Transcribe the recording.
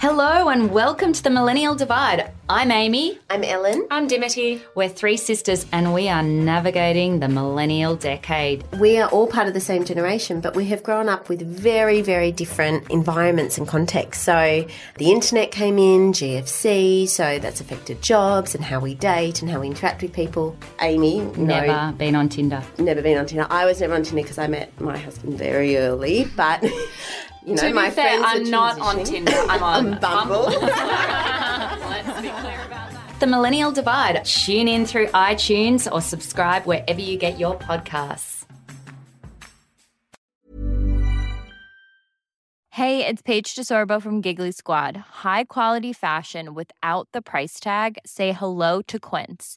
Hello and welcome to the Millennial Divide. I'm Amy. I'm Ellen. I'm Dimity. We're three sisters and we are navigating the millennial decade. We are all part of the same generation, but we have grown up with very, very different environments and contexts. So the internet came in, GFC, so that's affected jobs and how we date and how we interact with people. Amy, no, Never been on Tinder. never been on Tinder. I was never on Tinder because I met my husband very early, but. You know, To be my fair, friends I'm not on. Tinder. I'm on On Bumble. Let's be clear about that. The Millennial Divide. Tune in through iTunes or subscribe wherever you get your podcasts. Hey, it's Paige DeSorbo from Giggly Squad. High quality fashion without the price tag. Say hello to Quince.